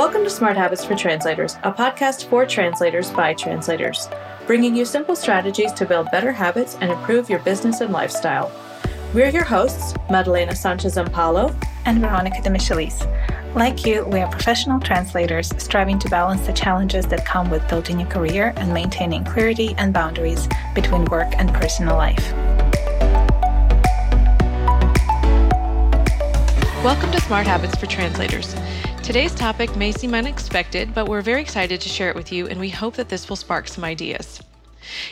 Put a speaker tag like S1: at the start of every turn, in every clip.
S1: Welcome to Smart Habits for Translators, a podcast for translators by translators, bringing you simple strategies to build better habits and improve your business and lifestyle. We're your hosts, Madalena Sanchez Zampaulo
S2: and Veronika Demichelis. Like you, we are professional translators striving to balance the challenges that come with building a career and maintaining clarity and boundaries between work and personal life.
S1: Welcome to Smart Habits for Translators. Today's topic may seem unexpected, but we're very excited to share it with you, and we hope that this will spark some ideas.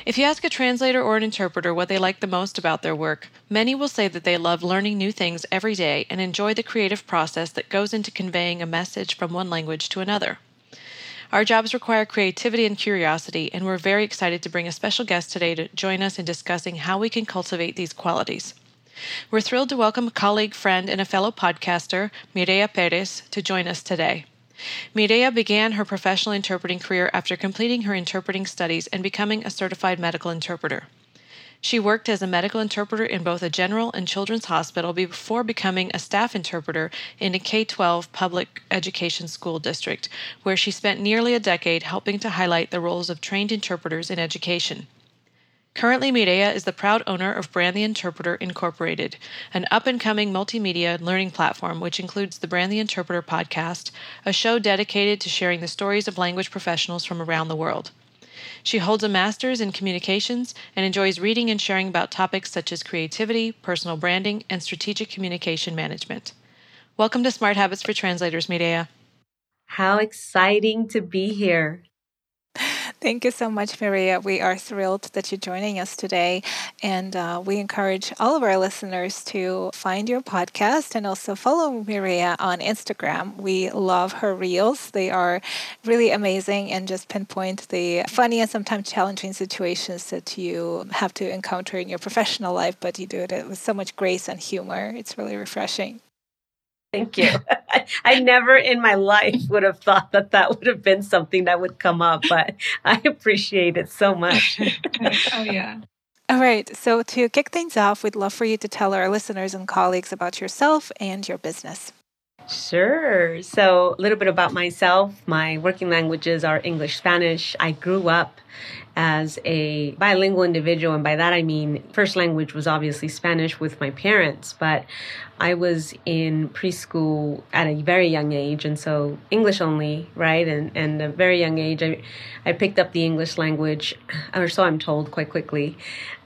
S1: If you ask a translator or an interpreter what they like the most about their work, many will say that they love learning new things every day and enjoy the creative process that goes into conveying a message from one language to another. Our jobs require creativity and curiosity, and we're very excited to bring a special guest today to join us in discussing how we can cultivate these qualities. We're thrilled to welcome a colleague, friend, and a fellow podcaster, Mireya Perez, to join us today. Mireya began her professional interpreting career after completing her interpreting studies and becoming a certified medical interpreter. She worked as a medical interpreter in both a general and children's hospital before becoming a staff interpreter in a K 12 public education school district, where she spent nearly a decade helping to highlight the roles of trained interpreters in education. Currently, Mireya is the proud owner of Brand the Interpreter Incorporated, an up and coming multimedia learning platform which includes the Brand the Interpreter podcast, a show dedicated to sharing the stories of language professionals from around the world. She holds a master's in communications and enjoys reading and sharing about topics such as creativity, personal branding, and strategic communication management. Welcome to Smart Habits for Translators, Mireya.
S3: How exciting to be here.
S2: Thank you so much, Mireya. We are thrilled that you're joining us today. And uh, we encourage all of our listeners to find your podcast and also follow Mireya on Instagram. We love her reels, they are really amazing and just pinpoint the funny and sometimes challenging situations that you have to encounter in your professional life, but you do it with so much grace and humor. It's really refreshing.
S3: Thank you. I never in my life would have thought that that would have been something that would come up, but I appreciate it so much.
S2: oh, yeah. All right. So, to kick things off, we'd love for you to tell our listeners and colleagues about yourself and your business.
S3: Sure. So, a little bit about myself. My working languages are English, Spanish. I grew up as a bilingual individual, and by that I mean first language was obviously Spanish with my parents, but I was in preschool at a very young age, and so English only, right? And and a very young age, I I picked up the English language, or so I'm told, quite quickly,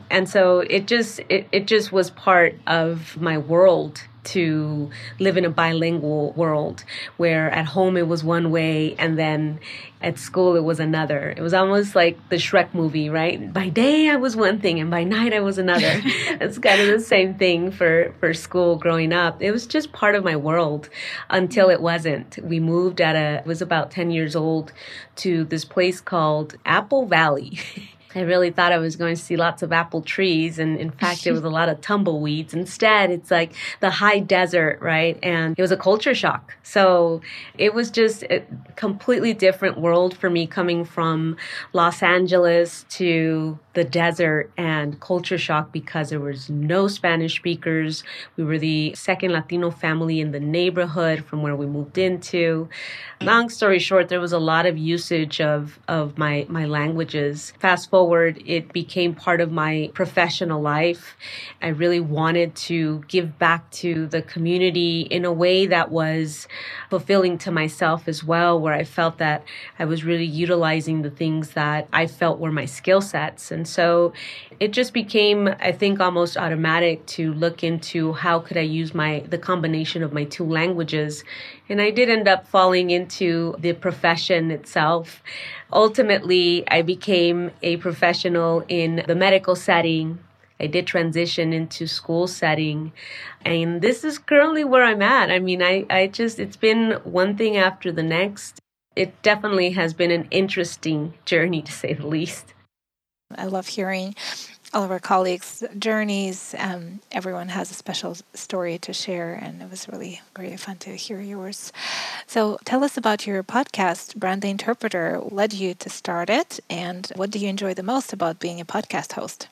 S3: and so it just it, it just was part of my world to live in a bilingual world where at home it was one way and then at school it was another. It was almost like the Shrek movie, right? By day I was one thing and by night I was another. it's kind of the same thing for for school growing up. It was just part of my world until it wasn't. We moved at a it was about 10 years old to this place called Apple Valley. I really thought I was going to see lots of apple trees, and in fact, it was a lot of tumbleweeds. Instead, it's like the high desert, right? And it was a culture shock. So it was just a completely different world for me coming from Los Angeles to the desert and culture shock because there was no Spanish speakers. We were the second Latino family in the neighborhood from where we moved into. Long story short, there was a lot of usage of, of my, my languages. Fast forward, it became part of my professional life. I really wanted to give back to the community in a way that was fulfilling to myself as well, where I felt that I was really utilizing the things that I felt were my skill sets. And so it just became, I think, almost automatic to look into how could I use my the combination of my two languages. And I did end up falling into the profession itself. Ultimately, I became a professional in the medical setting. I did transition into school setting. And this is currently where I'm at. I mean, I, I just, it's been one thing after the next. It definitely has been an interesting journey, to say the least.
S2: I love hearing all of our colleagues' journeys. Um, everyone has a special story to share, and it was really really fun to hear yours. So, tell us about your podcast, Brand the Interpreter. Led you to start it, and what do you enjoy the most about being a podcast host?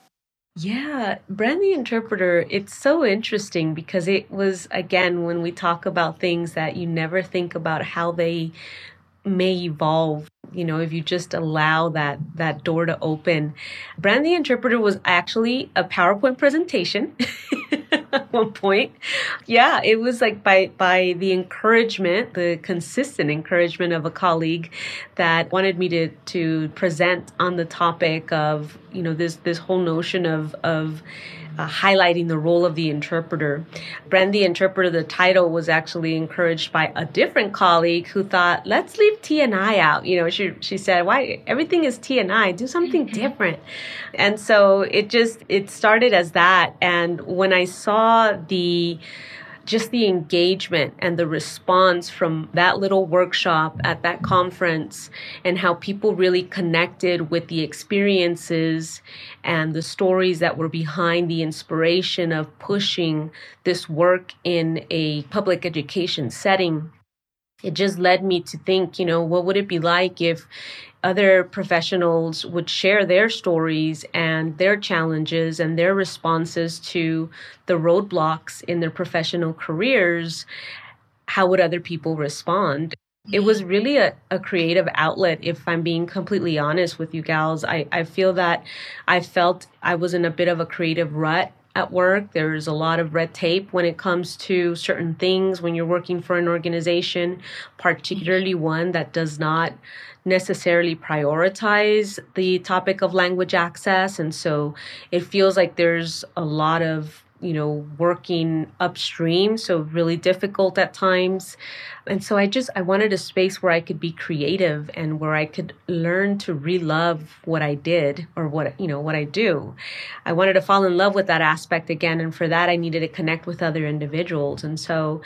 S3: Yeah, Brand the Interpreter, it's so interesting because it was, again, when we talk about things that you never think about how they may evolve you know if you just allow that that door to open. Brand the interpreter was actually a powerpoint presentation at one point. Yeah it was like by by the encouragement the consistent encouragement of a colleague that wanted me to to present on the topic of you know this this whole notion of of uh, highlighting the role of the interpreter. Brand the Interpreter, the title was actually encouraged by a different colleague who thought, let's leave T and I out. You know, she, she said, why everything is T and I, do something different. And so it just, it started as that. And when I saw the, just the engagement and the response from that little workshop at that conference and how people really connected with the experiences and the stories that were behind the inspiration of pushing this work in a public education setting. It just led me to think, you know, what would it be like if other professionals would share their stories and their challenges and their responses to the roadblocks in their professional careers? How would other people respond? It was mm-hmm. really a, a creative outlet, if I'm being completely honest with you gals. I, I feel that I felt I was in a bit of a creative rut at work. There's a lot of red tape when it comes to certain things when you're working for an organization, particularly one that does not necessarily prioritize the topic of language access. And so it feels like there's a lot of you know working upstream so really difficult at times. And so i just i wanted a space where i could be creative and where i could learn to re-love what i did or what you know what i do. I wanted to fall in love with that aspect again and for that i needed to connect with other individuals. And so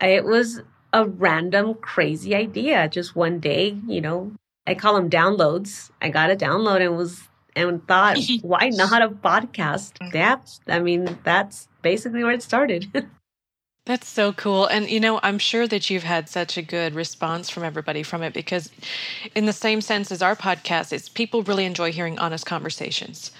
S3: it was a random crazy idea. Just one day you know i call them downloads. I got a download and was and thought, why not a podcast? Mm. Yeah, I mean, that's basically where it started.
S1: That's so cool. And, you know, I'm sure that you've had such a good response from everybody from it because, in the same sense as our podcast, it's people really enjoy hearing honest conversations.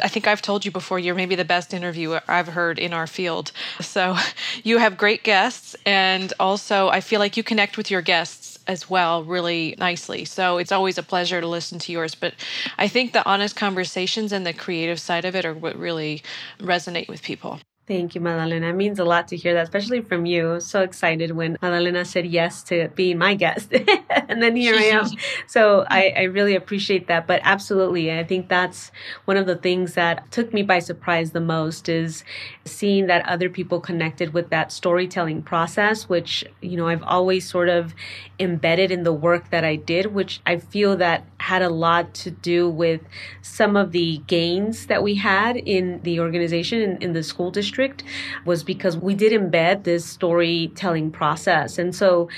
S1: I think I've told you before, you're maybe the best interviewer I've heard in our field. So you have great guests. And also, I feel like you connect with your guests as well really nicely. So it's always a pleasure to listen to yours. But I think the honest conversations and the creative side of it are what really resonate with people.
S3: Thank you, Madalena. It means a lot to hear that, especially from you. So excited when Madalena said yes to being my guest. and then here I am. So I, I really appreciate that. But absolutely, I think that's one of the things that took me by surprise the most is seeing that other people connected with that storytelling process, which, you know, I've always sort of embedded in the work that I did, which I feel that had a lot to do with some of the gains that we had in the organization, in, in the school district district was because we did embed this storytelling process. And so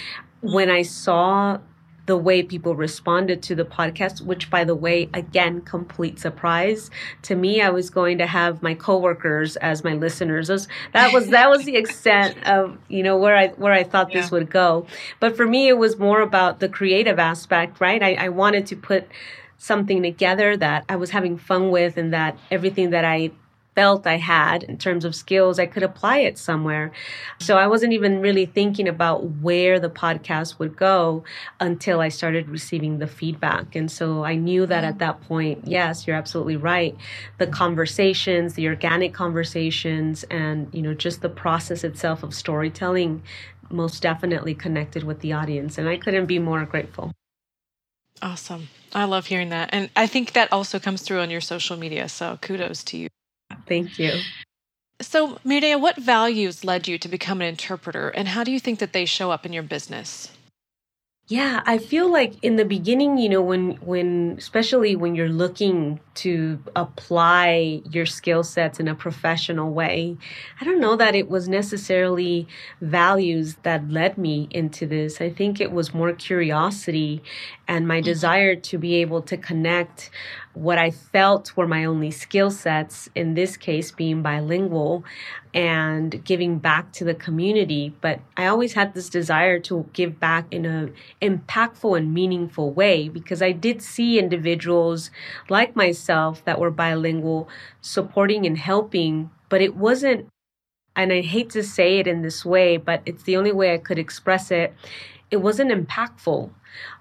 S3: when I saw the way people responded to the podcast, which by the way, again, complete surprise to me. I was going to have my coworkers as my listeners. That was that was the extent of you know where I where I thought yeah. this would go. But for me, it was more about the creative aspect, right? I, I wanted to put something together that I was having fun with, and that everything that I felt I had in terms of skills, I could apply it somewhere. So I wasn't even really thinking about where the podcast would go until I started receiving the feedback. And so I knew that at that point, yes, you're absolutely right. The conversations, the organic conversations, and, you know, just the process itself of storytelling most definitely connected with the audience. And I couldn't be more grateful.
S1: Awesome. I love hearing that. And I think that also comes through on your social media. So kudos to you.
S3: Thank you.
S1: So, Mireya, what values led you to become an interpreter, and how do you think that they show up in your business?
S3: Yeah, I feel like in the beginning, you know, when when especially when you're looking to apply your skill sets in a professional way, I don't know that it was necessarily values that led me into this. I think it was more curiosity and my mm-hmm. desire to be able to connect what I felt were my only skill sets, in this case being bilingual and giving back to the community. But I always had this desire to give back in an impactful and meaningful way because I did see individuals like myself that were bilingual supporting and helping, but it wasn't and I hate to say it in this way, but it's the only way I could express it it wasn't impactful.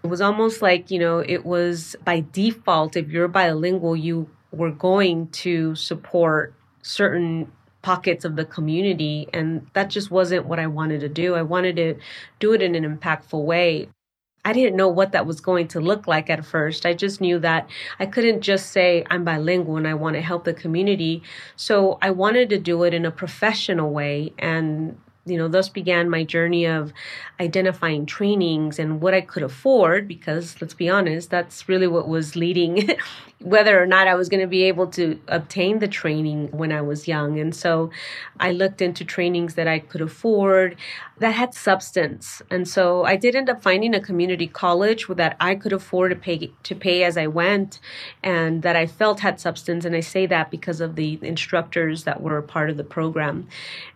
S3: It was almost like, you know, it was by default, if you're bilingual, you were going to support certain pockets of the community. And that just wasn't what I wanted to do. I wanted to do it in an impactful way. I didn't know what that was going to look like at first. I just knew that I couldn't just say I'm bilingual and I want to help the community. So I wanted to do it in a professional way. And you know, thus began my journey of identifying trainings and what I could afford because let's be honest, that's really what was leading whether or not I was going to be able to obtain the training when I was young. And so I looked into trainings that I could afford that had substance. And so I did end up finding a community college that I could afford to pay to pay as I went and that I felt had substance and I say that because of the instructors that were part of the program.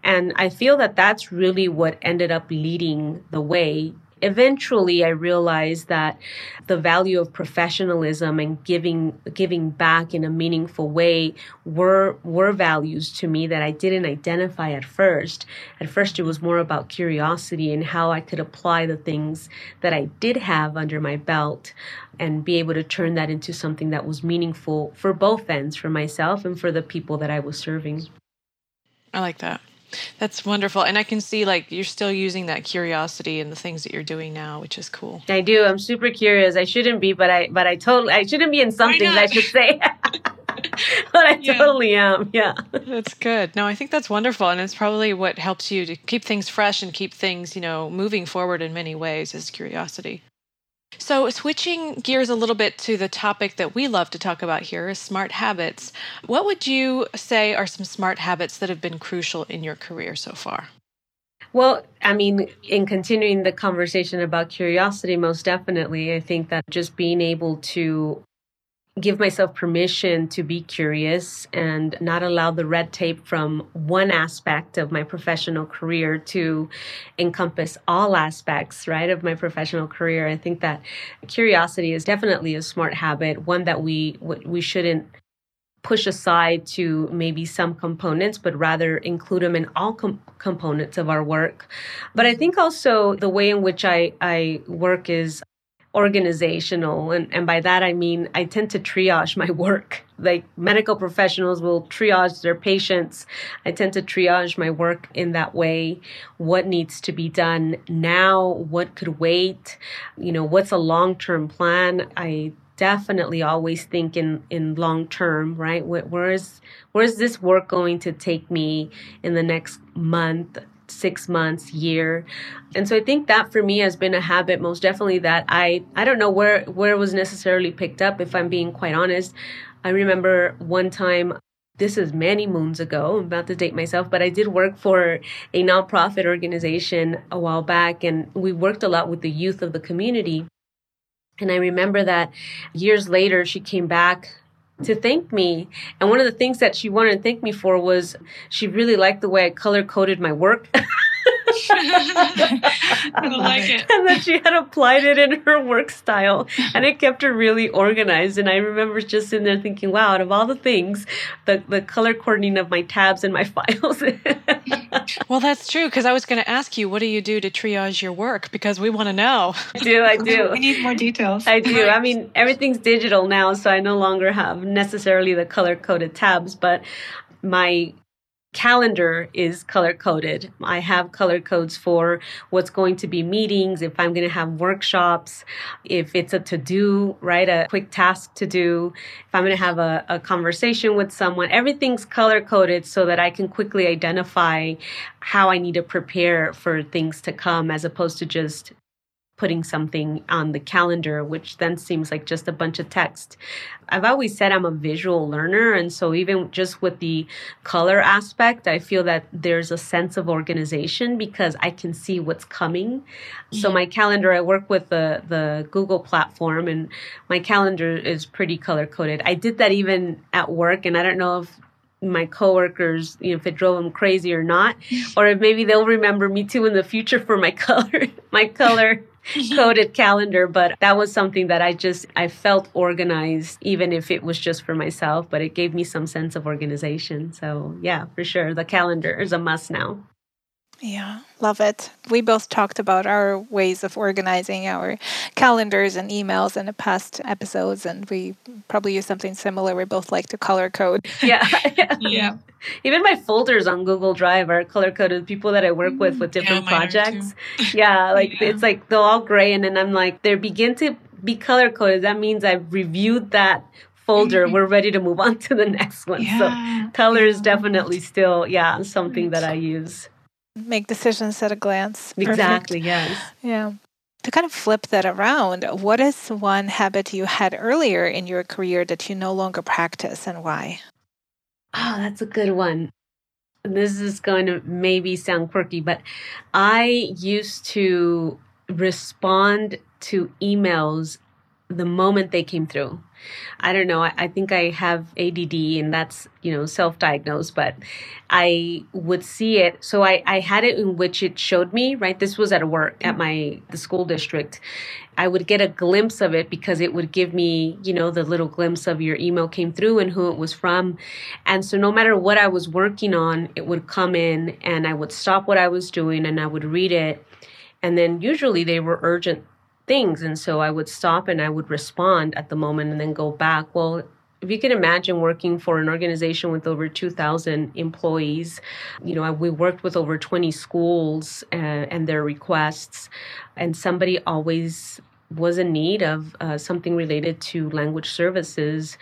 S3: And I feel that that's really what ended up leading the way eventually I realized that the value of professionalism and giving giving back in a meaningful way were were values to me that I didn't identify at first. At first it was more about curiosity and how I could apply the things that I did have under my belt and be able to turn that into something that was meaningful for both ends for myself and for the people that I was serving.
S1: I like that. That's wonderful. And I can see like you're still using that curiosity in the things that you're doing now, which is cool.
S3: I do. I'm super curious. I shouldn't be, but I but I totally I shouldn't be in some things I should say. but I yeah. totally am. Yeah.
S1: That's good. No, I think that's wonderful. And it's probably what helps you to keep things fresh and keep things, you know, moving forward in many ways is curiosity. So, switching gears a little bit to the topic that we love to talk about here is smart habits. What would you say are some smart habits that have been crucial in your career so far?
S3: Well, I mean, in continuing the conversation about curiosity, most definitely, I think that just being able to give myself permission to be curious and not allow the red tape from one aspect of my professional career to encompass all aspects right of my professional career i think that curiosity is definitely a smart habit one that we we shouldn't push aside to maybe some components, but rather include them in all com- components of our work. But I think also the way in which I, I work is organizational. And, and by that, I mean, I tend to triage my work. Like medical professionals will triage their patients. I tend to triage my work in that way. What needs to be done now? What could wait? You know, what's a long term plan? I definitely always think in in long term right where, where is where is this work going to take me in the next month six months, year. And so I think that for me has been a habit most definitely that I I don't know where where it was necessarily picked up if I'm being quite honest. I remember one time this is many moons ago. I'm about to date myself, but I did work for a nonprofit organization a while back and we worked a lot with the youth of the community. And I remember that years later she came back to thank me. And one of the things that she wanted to thank me for was she really liked the way I color coded my work.
S1: I like it.
S3: And that she had applied it in her work style. And it kept her really organized. And I remember just sitting there thinking, wow, out of all the things, the, the color coordinating of my tabs and my files.
S1: well, that's true. Because I was going to ask you, what do you do to triage your work? Because we want to know.
S3: I do. I do.
S2: We need more details.
S3: I do. I mean, everything's digital now. So I no longer have necessarily the color coded tabs, but my calendar is color coded. I have color codes for what's going to be meetings, if I'm going to have workshops, if it's a to do, right? A quick task to do, if I'm going to have a, a conversation with someone, everything's color coded so that I can quickly identify how I need to prepare for things to come as opposed to just putting something on the calendar, which then seems like just a bunch of text. I've always said I'm a visual learner. And so, even just with the color aspect, I feel that there's a sense of organization because I can see what's coming. Mm-hmm. So, my calendar, I work with the, the Google platform, and my calendar is pretty color coded. I did that even at work, and I don't know if my coworkers, you know, if it drove them crazy or not, or if maybe they'll remember me too in the future for my color, my color coded calendar. But that was something that I just I felt organized, even if it was just for myself. But it gave me some sense of organization. So yeah, for sure, the calendar is a must now.
S2: Yeah, love it. We both talked about our ways of organizing our calendars and emails in the past episodes, and we probably use something similar. We both like to color code.
S3: Yeah. yeah. Even my folders on Google Drive are color coded. People that I work with with different yeah, projects. Yeah, like yeah. it's like they're all gray, and then I'm like, they begin to be color coded. That means I've reviewed that folder. Mm-hmm. We're ready to move on to the next one. Yeah. So color is definitely still, yeah, something that I use
S2: make decisions at a glance.
S3: Exactly, yes.
S2: Yeah. To kind of flip that around, what is one habit you had earlier in your career that you no longer practice and why?
S3: Oh, that's a good one. This is going to maybe sound quirky, but I used to respond to emails the moment they came through. I don't know. I, I, think I have ADD and that's, you know, self diagnosed, but I would see it. So I, I had it in which it showed me, right? This was at work at my, the school district. I would get a glimpse of it because it would give me, you know, the little glimpse of your email came through and who it was from. And so no matter what I was working on, it would come in and I would stop what I was doing and I would read it. And then usually they were urgent things. And so I would stop and I would respond at the moment and then go back. Well, if you can imagine working for an organization with over 2,000 employees, you know, we worked with over 20 schools and, uh, and their requests, and somebody always was in need of uh, something related to language services.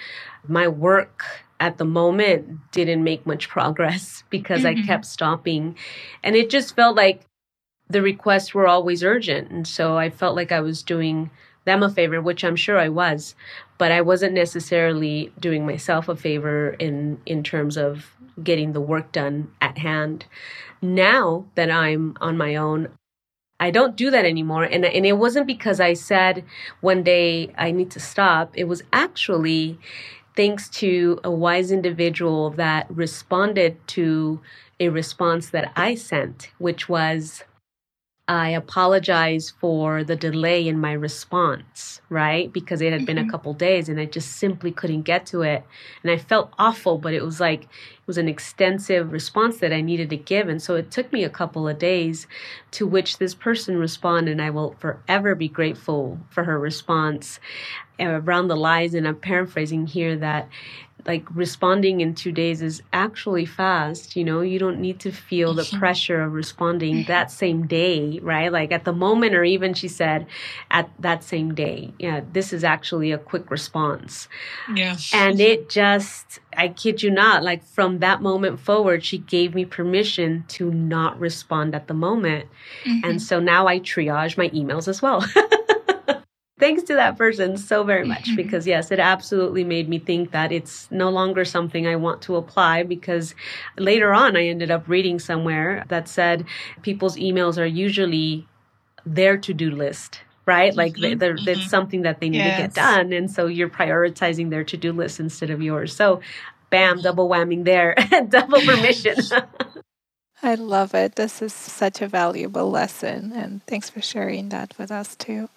S3: My work at the moment didn't make much progress because mm-hmm. I kept stopping. And it just felt like the requests were always urgent. And so I felt like I was doing them a favor, which I'm sure I was, but I wasn't necessarily doing myself a favor in, in terms of getting the work done at hand. Now that I'm on my own, I don't do that anymore. And, and it wasn't because I said one day I need to stop. It was actually thanks to a wise individual that responded to a response that I sent, which was, I apologize for the delay in my response, right? Because it had mm-hmm. been a mm-hmm. couple days and I just simply couldn't get to it. And I felt awful, but it was like it was an extensive response that I needed to give. And so it took me a couple of days to which this person responded. And I will forever be grateful for her response around the lies. And I'm paraphrasing here that like responding in two days is actually fast. You know, you don't need to feel the mm-hmm. pressure of responding mm-hmm. that same day, right? Like at the moment, or even she said at that same day. Yeah, this is actually a quick response.
S1: Yeah.
S3: And it just, I kid you not, like from that moment forward, she gave me permission to not respond at the moment. Mm-hmm. And so now I triage my emails as well. thanks to that person so very much mm-hmm. because yes it absolutely made me think that it's no longer something i want to apply because later on i ended up reading somewhere that said people's emails are usually their to-do list right like mm-hmm. they're, mm-hmm. it's something that they need yes. to get done and so you're prioritizing their to-do list instead of yours so bam double whamming there double permission
S2: I love it. This is such a valuable lesson, and thanks for sharing that with us too.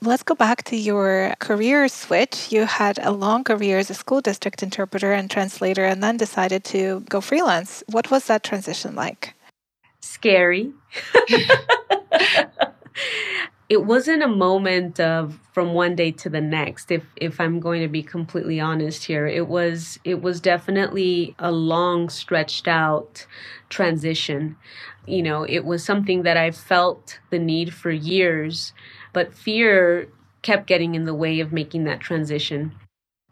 S2: Let's go back to your career switch. You had a long career as a school district interpreter and translator and then decided to go freelance. What was that transition like?
S3: Scary. it wasn't a moment of from one day to the next if if i'm going to be completely honest here it was it was definitely a long stretched out transition you know it was something that i felt the need for years but fear kept getting in the way of making that transition.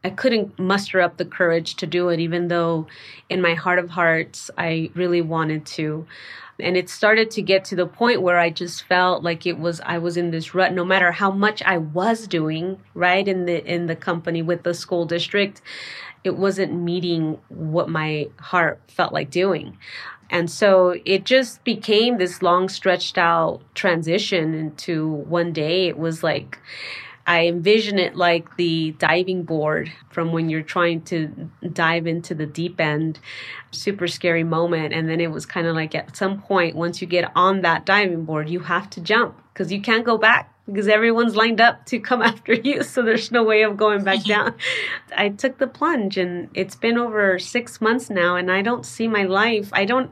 S3: I couldn't muster up the courage to do it, even though in my heart of hearts, I really wanted to. And it started to get to the point where I just felt like it was I was in this rut no matter how much I was doing, right, in the in the company with the school district, it wasn't meeting what my heart felt like doing. And so it just became this long stretched out transition into one day. It was like, I envision it like the diving board from when you're trying to dive into the deep end. Super scary moment. And then it was kind of like at some point, once you get on that diving board, you have to jump because you can't go back because everyone's lined up to come after you. So there's no way of going back down. I took the plunge and it's been over six months now and I don't see my life. I don't,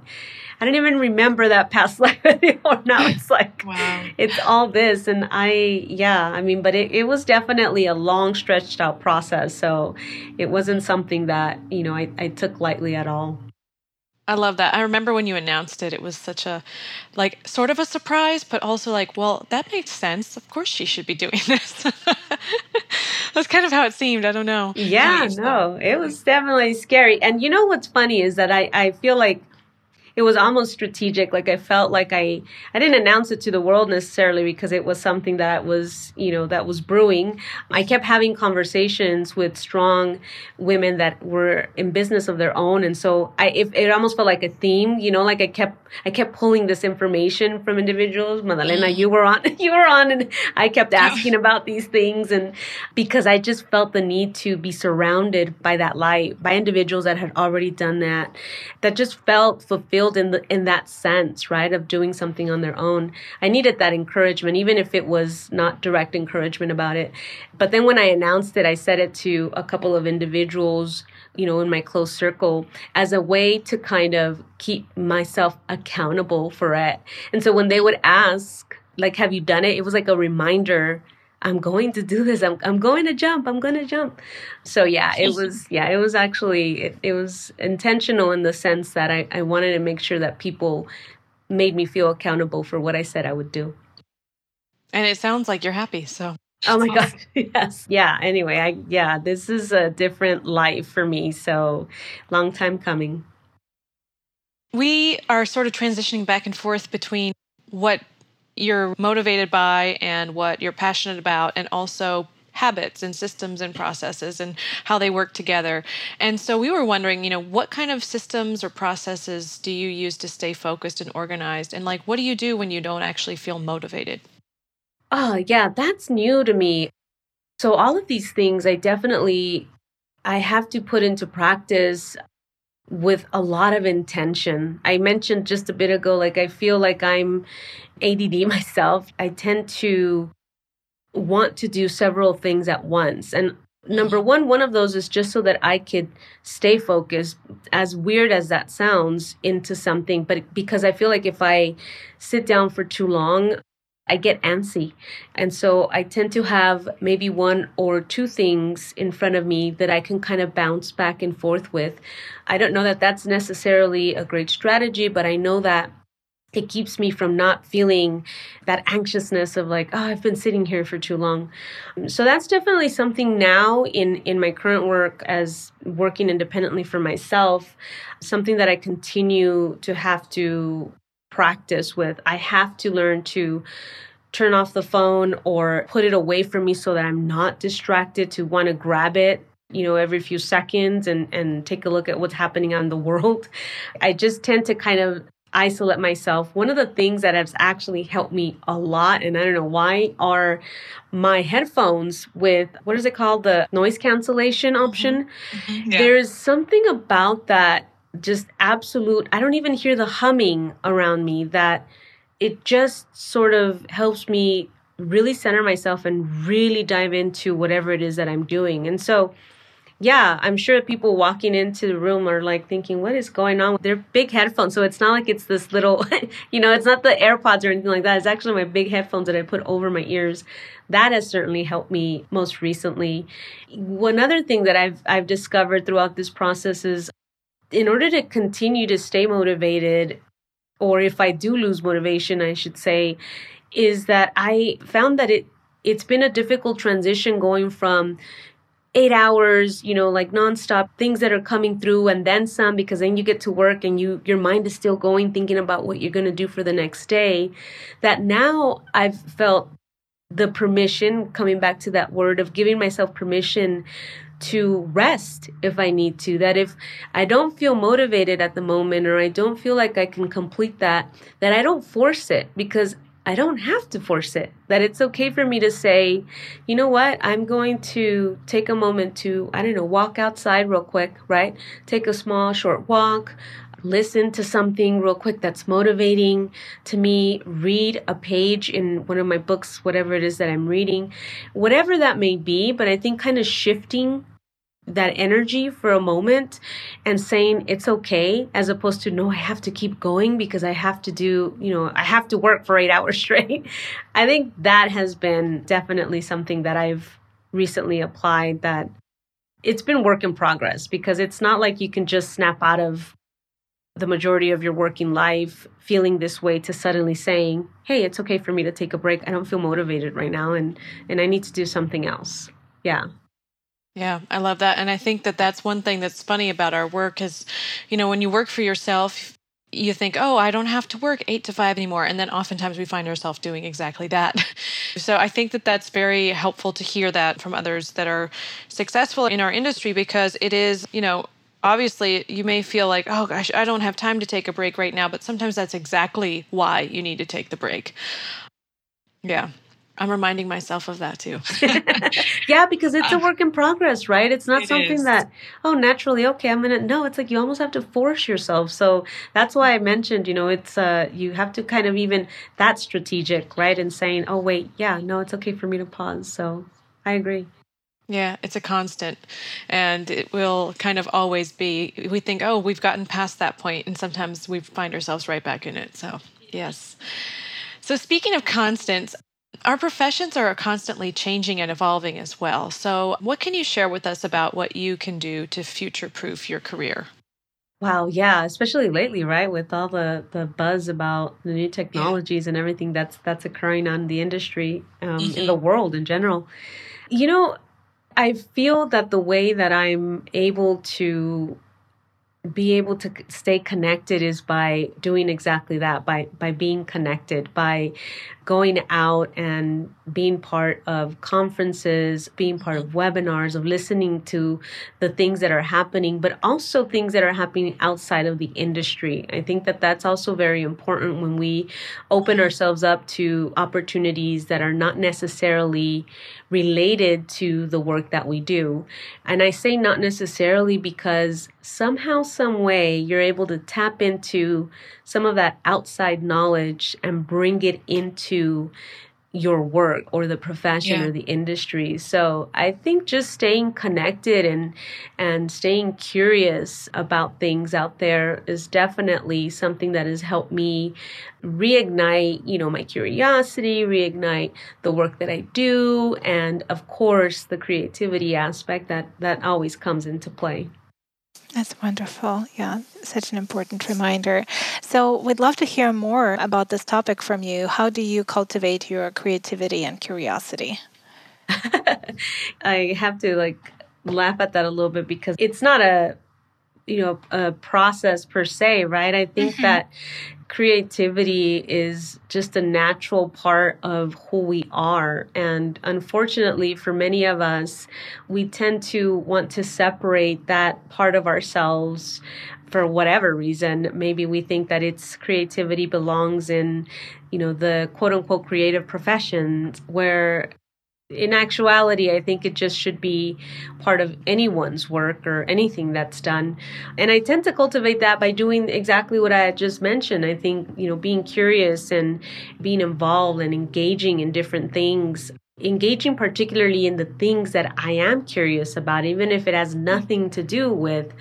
S3: I don't even remember that past life anymore. Now it's like, wow. it's all this. And I, yeah, I mean, but it, it was definitely a long, stretched out process. So it wasn't something that, you know, I, I took lightly at all.
S1: I love that. I remember when you announced it, it was such a, like, sort of a surprise, but also like, well, that makes sense. Of course she should be doing this. That's kind of how it seemed. I don't know.
S3: Yeah, no, it was definitely scary. And you know what's funny is that I, I feel like it was almost strategic. Like I felt like I I didn't announce it to the world necessarily because it was something that was you know that was brewing. I kept having conversations with strong women that were in business of their own, and so I it, it almost felt like a theme. You know, like I kept I kept pulling this information from individuals. Madalena, mm. you were on you were on, and I kept asking about these things, and because I just felt the need to be surrounded by that light by individuals that had already done that, that just felt fulfilled fulfilled in the in that sense, right, of doing something on their own. I needed that encouragement, even if it was not direct encouragement about it. But then when I announced it, I said it to a couple of individuals, you know, in my close circle as a way to kind of keep myself accountable for it. And so when they would ask, like, have you done it? It was like a reminder I'm going to do this. I'm I'm going to jump. I'm going to jump. So yeah, it was yeah, it was actually it, it was intentional in the sense that I I wanted to make sure that people made me feel accountable for what I said I would do.
S1: And it sounds like you're happy. So
S3: Oh my awesome. god. Yes. Yeah, anyway, I yeah, this is a different life for me. So long time coming.
S1: We are sort of transitioning back and forth between what you're motivated by and what you're passionate about, and also habits and systems and processes and how they work together. And so we were wondering, you know, what kind of systems or processes do you use to stay focused and organized? And like, what do you do when you don't actually feel motivated?
S3: Oh, yeah, that's new to me. So all of these things I definitely I have to put into practice with a lot of intention. I mentioned just a bit ago, like I feel like I'm ADD myself. I tend to want to do several things at once. And number one, one of those is just so that I could stay focused, as weird as that sounds, into something. But because I feel like if I sit down for too long, I get antsy. And so I tend to have maybe one or two things in front of me that I can kind of bounce back and forth with. I don't know that that's necessarily a great strategy, but I know that it keeps me from not feeling that anxiousness of like oh i've been sitting here for too long so that's definitely something now in in my current work as working independently for myself something that i continue to have to practice with. I have to learn to turn off the phone or put it away from me so that I'm not distracted to want to grab it you know every few seconds and and take a look at what's happening on the world i just tend to kind of isolate myself one of the things that has actually helped me a lot and i don't know why are my headphones with what is it called the noise cancellation mm-hmm. option mm-hmm. Yeah. there's something about that just absolute i don't even hear the humming around me that it just sort of helps me really center myself and really dive into whatever it is that i'm doing. And so yeah i'm sure people walking into the room are like thinking what is going on? They're big headphones so it's not like it's this little you know it's not the airpods or anything like that. It's actually my big headphones that i put over my ears. That has certainly helped me most recently. One other thing that i've i've discovered throughout this process is in order to continue to stay motivated, or if I do lose motivation, I should say, is that I found that it it's been a difficult transition going from eight hours, you know, like nonstop things that are coming through and then some because then you get to work and you your mind is still going thinking about what you're going to do for the next day. That now I've felt the permission coming back to that word of giving myself permission to rest if I need to. That if I don't feel motivated at the moment or I don't feel like I can complete that, that I don't force it because I don't have to force it. That it's okay for me to say, you know what, I'm going to take a moment to, I don't know, walk outside real quick, right? Take a small, short walk, listen to something real quick that's motivating to me, read a page in one of my books, whatever it is that I'm reading, whatever that may be. But I think kind of shifting that energy for a moment and saying it's okay as opposed to no i have to keep going because i have to do you know i have to work for eight hours straight i think that has been definitely something that i've recently applied that it's been work in progress because it's not like you can just snap out of the majority of your working life feeling this way to suddenly saying hey it's okay for me to take a break i don't feel motivated right now and and i need to do something else yeah
S1: yeah, I love that. And I think that that's one thing that's funny about our work is, you know, when you work for yourself, you think, oh, I don't have to work eight to five anymore. And then oftentimes we find ourselves doing exactly that. so I think that that's very helpful to hear that from others that are successful in our industry because it is, you know, obviously you may feel like, oh gosh, I don't have time to take a break right now. But sometimes that's exactly why you need to take the break. Yeah. I'm reminding myself of that too.
S3: yeah, because it's a work in progress, right? It's not it something is. that, oh, naturally, okay, I'm gonna. No, it's like you almost have to force yourself. So that's why I mentioned, you know, it's uh, you have to kind of even that strategic, right? And saying, oh, wait, yeah, no, it's okay for me to pause. So I agree.
S1: Yeah, it's a constant. And it will kind of always be. We think, oh, we've gotten past that point, and sometimes we find ourselves right back in it. So, yes. So, speaking of constants, our professions are constantly changing and evolving as well. So, what can you share with us about what you can do to future proof your career?
S3: Wow, yeah, especially lately, right? With all the the buzz about the new technologies and everything that's that's occurring on the industry um, mm-hmm. in the world in general. You know, I feel that the way that I'm able to be able to stay connected is by doing exactly that by by being connected by going out and being part of conferences, being part of webinars, of listening to the things that are happening, but also things that are happening outside of the industry. I think that that's also very important when we open ourselves up to opportunities that are not necessarily related to the work that we do. And I say not necessarily because somehow, some way, you're able to tap into some of that outside knowledge and bring it into your work or the profession yeah. or the industry. So I think just staying connected and and staying curious about things out there is definitely something that has helped me reignite, you know, my curiosity, reignite the work that I do, and of course the creativity aspect that that always comes into play.
S2: That's wonderful. Yeah, such an important reminder. So, we'd love to hear more about this topic from you. How do you cultivate your creativity and curiosity?
S3: I have to like laugh at that a little bit because it's not a you know a process per se, right? I think mm-hmm. that creativity is just a natural part of who we are. And unfortunately, for many of us, we tend to want to separate that part of ourselves for whatever reason. Maybe we think that its creativity belongs in, you know, the quote unquote creative professions where in actuality, I think it just should be part of anyone's work or anything that's done. And I tend to cultivate that by doing exactly what I just mentioned. I think, you know, being curious and being involved and engaging in different things engaging particularly in the things that I am curious about, even if it has nothing to do with,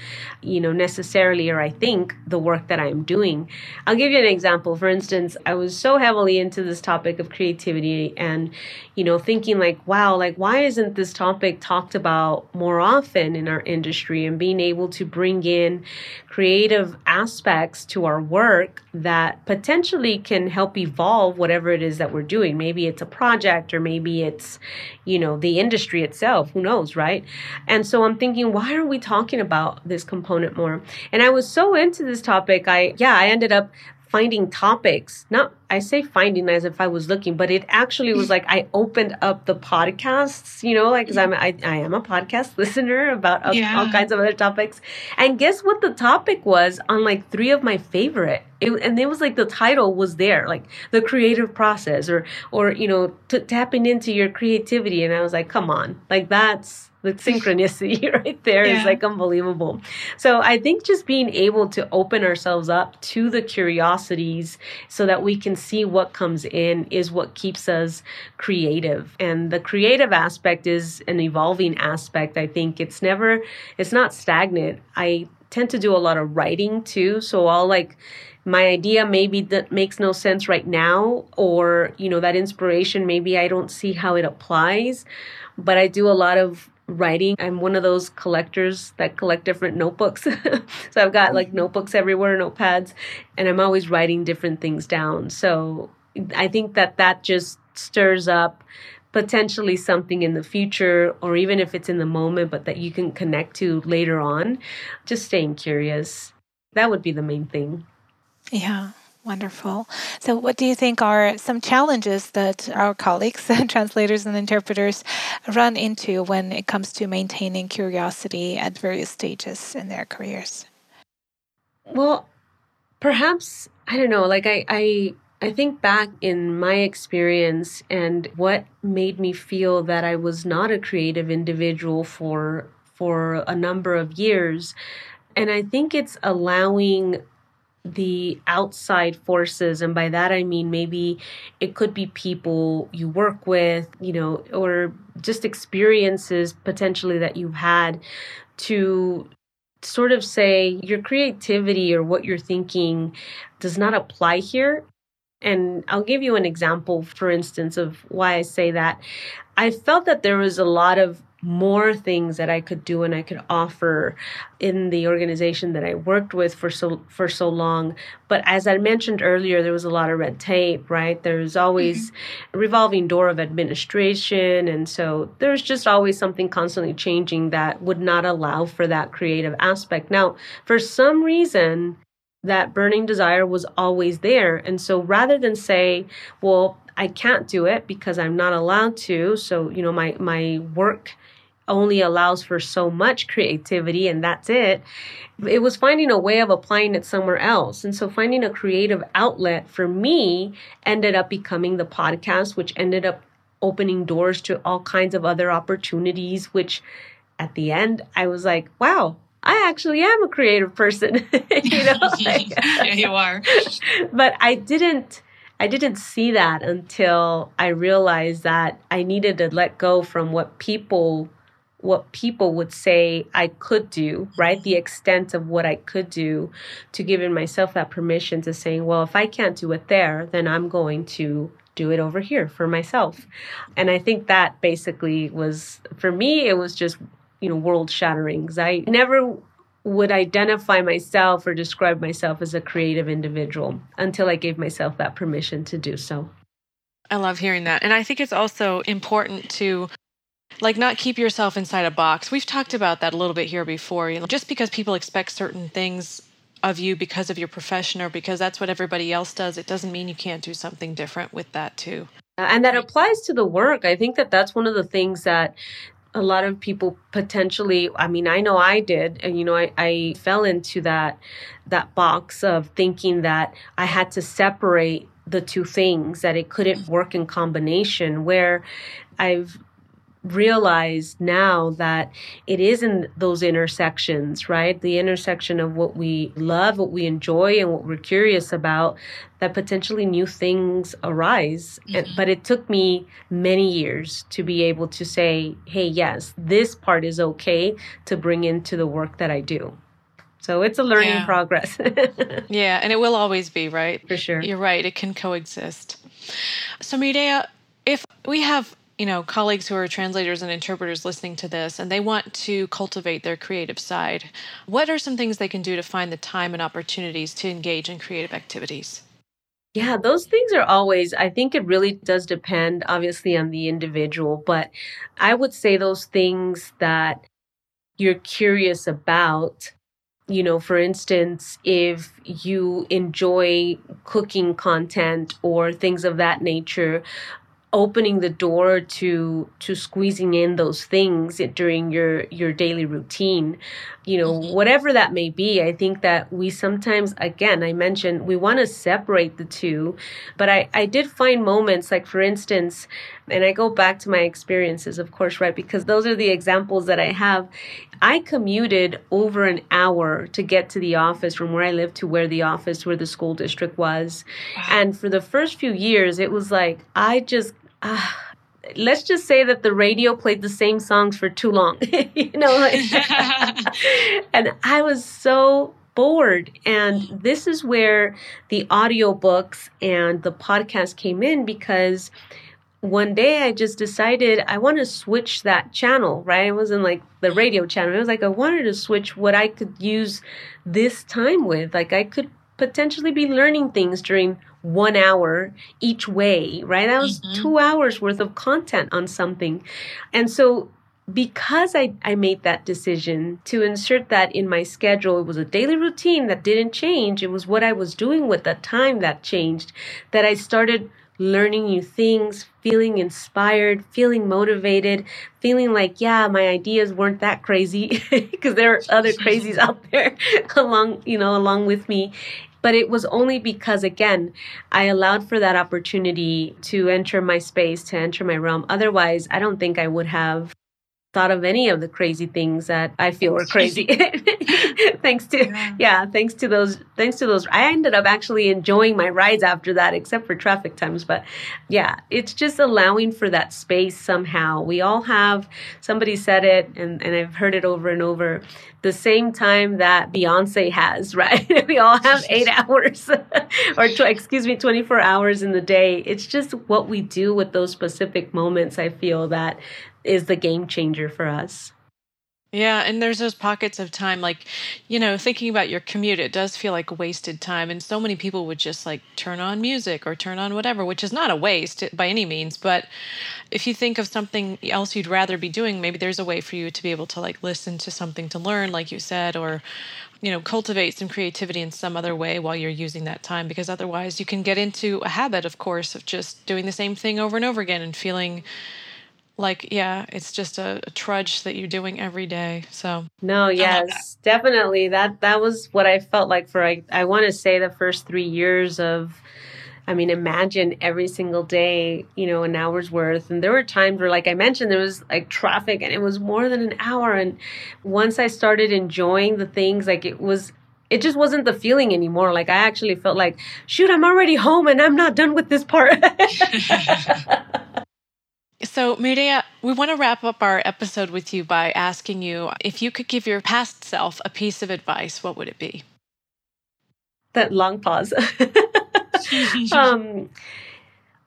S3: you know, necessarily, or I think, the work that I'm doing. I'll give you an example. For instance, I was so heavily into this topic of creativity and, you know, thinking like, wow, like, why isn't this topic talked about more often in our industry and being able to bring in creative aspects to our work that potentially can help evolve whatever it is that we're doing. Maybe it's a project or maybe it's, you know, the industry itself. Who knows, right? And so I'm thinking, why are we talking about this component more? And I was so into this topic, I, yeah, I ended up finding topics. Not I say finding as if I was looking, but it actually was like I opened up the podcasts, you know, like because I'm I, I am a podcast listener about yeah. all kinds of other topics. And guess what the topic was on like three of my favorite. It, and it was like the title was there, like the creative process, or or you know, t- tapping into your creativity. And I was like, come on, like that's the synchronicity right there yeah. is like unbelievable. So I think just being able to open ourselves up to the curiosities so that we can see what comes in is what keeps us creative. And the creative aspect is an evolving aspect. I think it's never, it's not stagnant. I tend to do a lot of writing too. So I'll like, my idea maybe that makes no sense right now or you know that inspiration maybe i don't see how it applies but i do a lot of writing. I'm one of those collectors that collect different notebooks. so I've got like mm-hmm. notebooks everywhere, notepads, and I'm always writing different things down. So I think that that just stirs up potentially something in the future or even if it's in the moment but that you can connect to later on just staying curious that would be the main thing
S2: yeah Wonderful. So, what do you think are some challenges that our colleagues, translators and interpreters, run into when it comes to maintaining curiosity at various stages in their careers?
S3: Well, perhaps I don't know. Like I, I, I think back in my experience and what made me feel that I was not a creative individual for for a number of years, and I think it's allowing the outside forces and by that i mean maybe it could be people you work with you know or just experiences potentially that you've had to sort of say your creativity or what you're thinking does not apply here and I'll give you an example, for instance, of why I say that. I felt that there was a lot of more things that I could do and I could offer in the organization that I worked with for so for so long. But as I mentioned earlier, there was a lot of red tape, right? There's always mm-hmm. a revolving door of administration, and so there's just always something constantly changing that would not allow for that creative aspect. Now, for some reason, that burning desire was always there. And so rather than say, well, I can't do it because I'm not allowed to. So, you know, my my work only allows for so much creativity and that's it. It was finding a way of applying it somewhere else. And so finding a creative outlet for me ended up becoming the podcast, which ended up opening doors to all kinds of other opportunities, which at the end I was like, wow, I actually am a creative person. you know?
S1: yeah, you are.
S3: but I didn't I didn't see that until I realized that I needed to let go from what people what people would say I could do, right? The extent of what I could do to giving myself that permission to saying, well, if I can't do it there, then I'm going to do it over here for myself. And I think that basically was, for me, it was just, you know, world shattering because I never would identify myself or describe myself as a creative individual until I gave myself that permission to do so.
S1: I love hearing that. And I think it's also important to like not keep yourself inside a box. We've talked about that a little bit here before. You know, just because people expect certain things of you because of your profession or because that's what everybody else does, it doesn't mean you can't do something different with that too.
S3: Uh, and that applies to the work. I think that that's one of the things that a lot of people potentially i mean i know i did and you know I, I fell into that that box of thinking that i had to separate the two things that it couldn't work in combination where i've realize now that it is in those intersections, right? The intersection of what we love, what we enjoy, and what we're curious about, that potentially new things arise. Mm-hmm. But it took me many years to be able to say, hey, yes, this part is okay to bring into the work that I do. So it's a learning yeah. progress.
S1: yeah, and it will always be, right?
S3: For sure.
S1: You're right. It can coexist. So, Mireya, if we have you know colleagues who are translators and interpreters listening to this and they want to cultivate their creative side what are some things they can do to find the time and opportunities to engage in creative activities
S3: yeah, those things are always, I think it really does depend, obviously, on the individual. But I would say those things that you're curious about, you know, for instance, if you enjoy cooking content or things of that nature, opening the door to to squeezing in those things during your your daily routine. You know mm-hmm. whatever that may be i think that we sometimes again i mentioned we want to separate the two but i i did find moments like for instance and i go back to my experiences of course right because those are the examples that i have. I commuted over an hour to get to the office from where i lived to where the office where the school district was. And for the first few years it was like i just uh, let's just say that the radio played the same songs for too long you know like, and i was so bored and this is where the audiobooks and the podcast came in because one day I just decided I want to switch that channel, right? It wasn't like the radio channel. It was like I wanted to switch what I could use this time with. Like I could potentially be learning things during one hour each way, right? That was mm-hmm. two hours worth of content on something. And so because I, I made that decision to insert that in my schedule, it was a daily routine that didn't change. It was what I was doing with that time that changed, that I started learning new things, feeling inspired, feeling motivated, feeling like, yeah, my ideas weren't that crazy because there are other crazies out there along, you know, along with me. But it was only because, again, I allowed for that opportunity to enter my space, to enter my realm. Otherwise, I don't think I would have thought of any of the crazy things that I feel were crazy. thanks to yeah. yeah. thanks to those thanks to those I ended up actually enjoying my rides after that except for traffic times but yeah, it's just allowing for that space somehow. We all have somebody said it and and I've heard it over and over the same time that Beyonce has, right? we all have 8 hours or tw- excuse me 24 hours in the day. It's just what we do with those specific moments I feel that is the game changer for us.
S1: Yeah, and there's those pockets of time, like, you know, thinking about your commute, it does feel like wasted time. And so many people would just like turn on music or turn on whatever, which is not a waste by any means. But if you think of something else you'd rather be doing, maybe there's a way for you to be able to like listen to something to learn, like you said, or, you know, cultivate some creativity in some other way while you're using that time. Because otherwise, you can get into a habit, of course, of just doing the same thing over and over again and feeling like yeah it's just a, a, trudge that you're doing every day so
S3: no yes that. definitely that that was what i felt like for i, I want to say the first three years of i mean imagine every single day you know an hour's worth and there were times where like i mentioned there was like traffic and it was more than an hour and once i started enjoying the things like it was it just wasn't the feeling anymore. Like I actually felt like, shoot, I'm already home and I'm not done with this part.
S1: So, Mireya, we want to wrap up our episode with you by asking you if you could give your past self a piece of advice, what would it be?
S3: That long pause. um,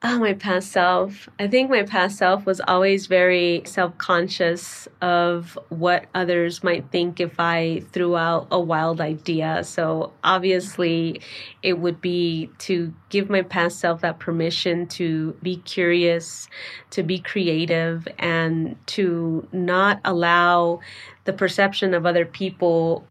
S3: Oh, my past self. I think my past self was always very self conscious of what others might think if I threw out a wild idea. So, obviously, it would be to give my past self that permission to be curious, to be creative, and to not allow the perception of other people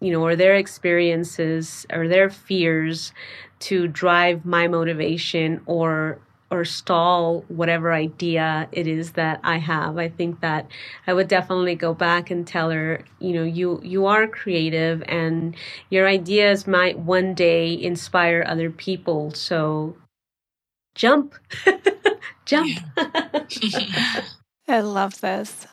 S3: you know, or their experiences or their fears to drive my motivation or or stall whatever idea it is that I have. I think that I would definitely go back and tell her, you know, you you are creative and your ideas might one day inspire other people. So jump. jump.
S2: I love this.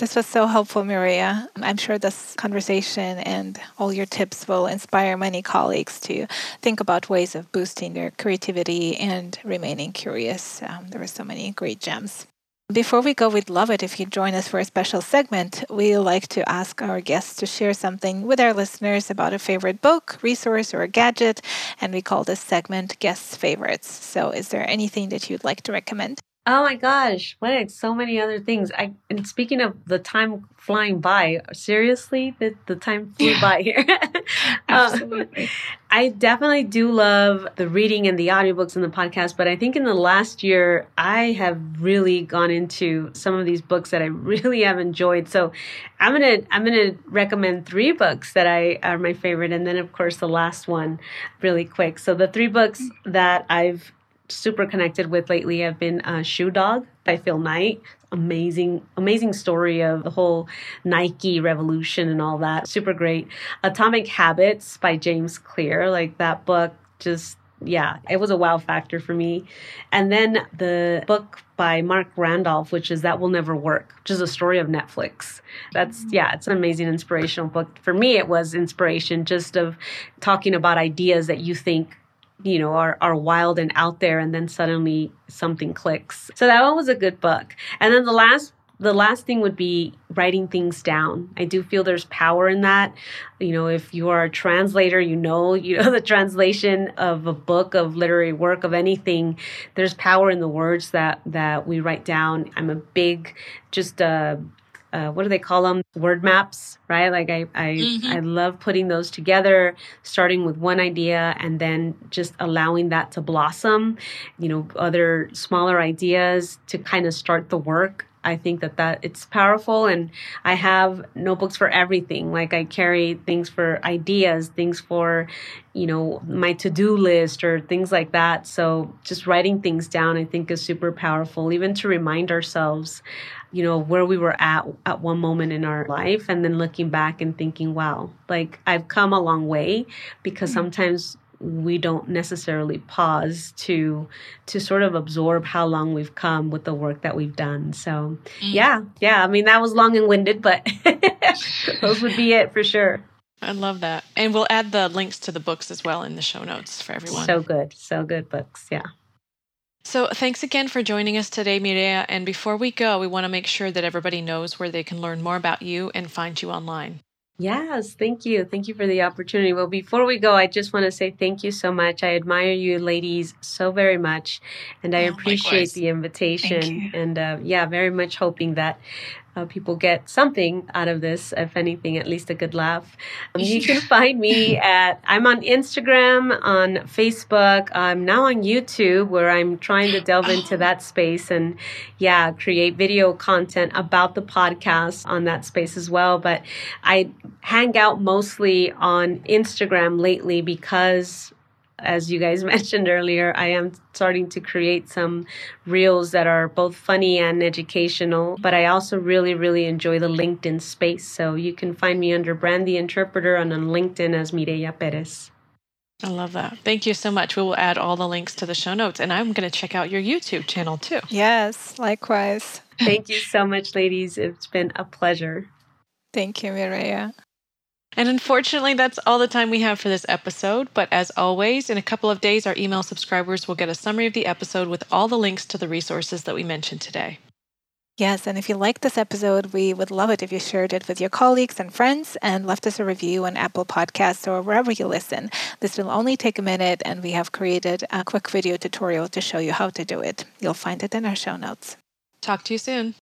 S2: This was so helpful, Mireya. I'm sure this conversation and all your tips will inspire many colleagues to think about ways of boosting their creativity and remaining curious. Um, there were so many great gems. Before we go, we'd love it if you join us for a special segment. We like to ask our guests to share something with our listeners about a favorite book, resource, or a gadget, and we call this segment Guests Favorites. So, is there anything that you'd like to recommend?
S3: Oh my gosh, what so many other things. I and speaking of the time flying by, seriously, the, the time flew yeah. by here. Um, Absolutely. I definitely do love the reading and the audiobooks and the podcast, but I think in the last year I have really gone into some of these books that I really have enjoyed. So I'm gonna I'm gonna recommend three books that I are my favorite, and then of course the last one really quick. So the three books that I've super connected with lately have been uh, Shoe Dog by Phil Knight. Amazing, amazing story of the whole Nike revolution and all that. Super great. Atomic Habits by James Clear. Like that book just yeah, it was a wow factor for me. And then the book by Marc Randolph, which is That Will Never Work, which is a story of Netflix. That's, yeah, it's an amazing inspirational book. For me, it was inspiration just of talking about ideas that you think you know are are wild and out there and then suddenly something clicks so that one was a good book and then the last the last thing would be writing things down. I do feel there's power in that. You know, if you are a translator, you know, you know the translation of a book of literary work of anything. There's power in the words that that we write down. I'm a big, just uh, uh, what do they call them? Word maps, right? Like I, I, mm-hmm. I love putting those together, starting with one idea and then just allowing that to blossom. You know, other smaller ideas to kind of start the work I think that that it's powerful and I have notebooks for everything. Like I carry things for ideas, things for, you know, my to-do list or things like that. So just writing things down I think is super powerful even to remind ourselves you know where we were at at one moment in our life and then looking back and thinking wow like i've come a long way because mm-hmm. sometimes we don't necessarily pause to to sort of absorb how long we've come with the work that we've done. So mm. yeah yeah i mean that was long and winded but those would be it for sure.
S1: I love that. And we'll add the links to the books as well in the show notes for everyone.
S3: So good so good books yeah
S1: so, thanks again for joining us today, Mireya. And before we go, we want to make sure that everybody knows where they can learn more about you and find you online.
S3: Yes, thank you. Thank you for the opportunity. Well, before we go, I just want to say thank you so much. I admire you ladies so very much, and I oh, appreciate likewise. the invitation. And uh, yeah, very much hoping that uh, people get something out of this, if anything, at least a good laugh. Um, you can find me at, I'm on Instagram, on Facebook. I'm now on YouTube where I'm trying to delve into that space and, yeah, create video content about the podcast on that space as well. But I hang out mostly on Instagram lately because as you guys mentioned earlier, I am starting to create some reels that are both funny and educational. But I also really, really enjoy the LinkedIn space. So you can find me under Brand the Interpreter and on LinkedIn as Mireya Perez.
S1: I love that. Thank you so much. We will add all the links to the show notes. And I'm going to check out your YouTube channel too.
S2: Yes, likewise.
S3: Thank you so much, ladies. It's been a pleasure.
S2: Thank you, Mireya.
S1: And unfortunately, that's all the time we have for this episode. But as always, in a couple of days, our email subscribers will get a summary of the episode with all the links to the resources that we mentioned today.
S2: Yes, and if you liked this episode, we would love it if you shared it with your colleagues and friends and left us a review on Apple Podcasts or wherever you listen. This will only take a minute, and we have created a quick video tutorial to show you how to do it. You'll find it in our show notes.
S1: Talk to you soon.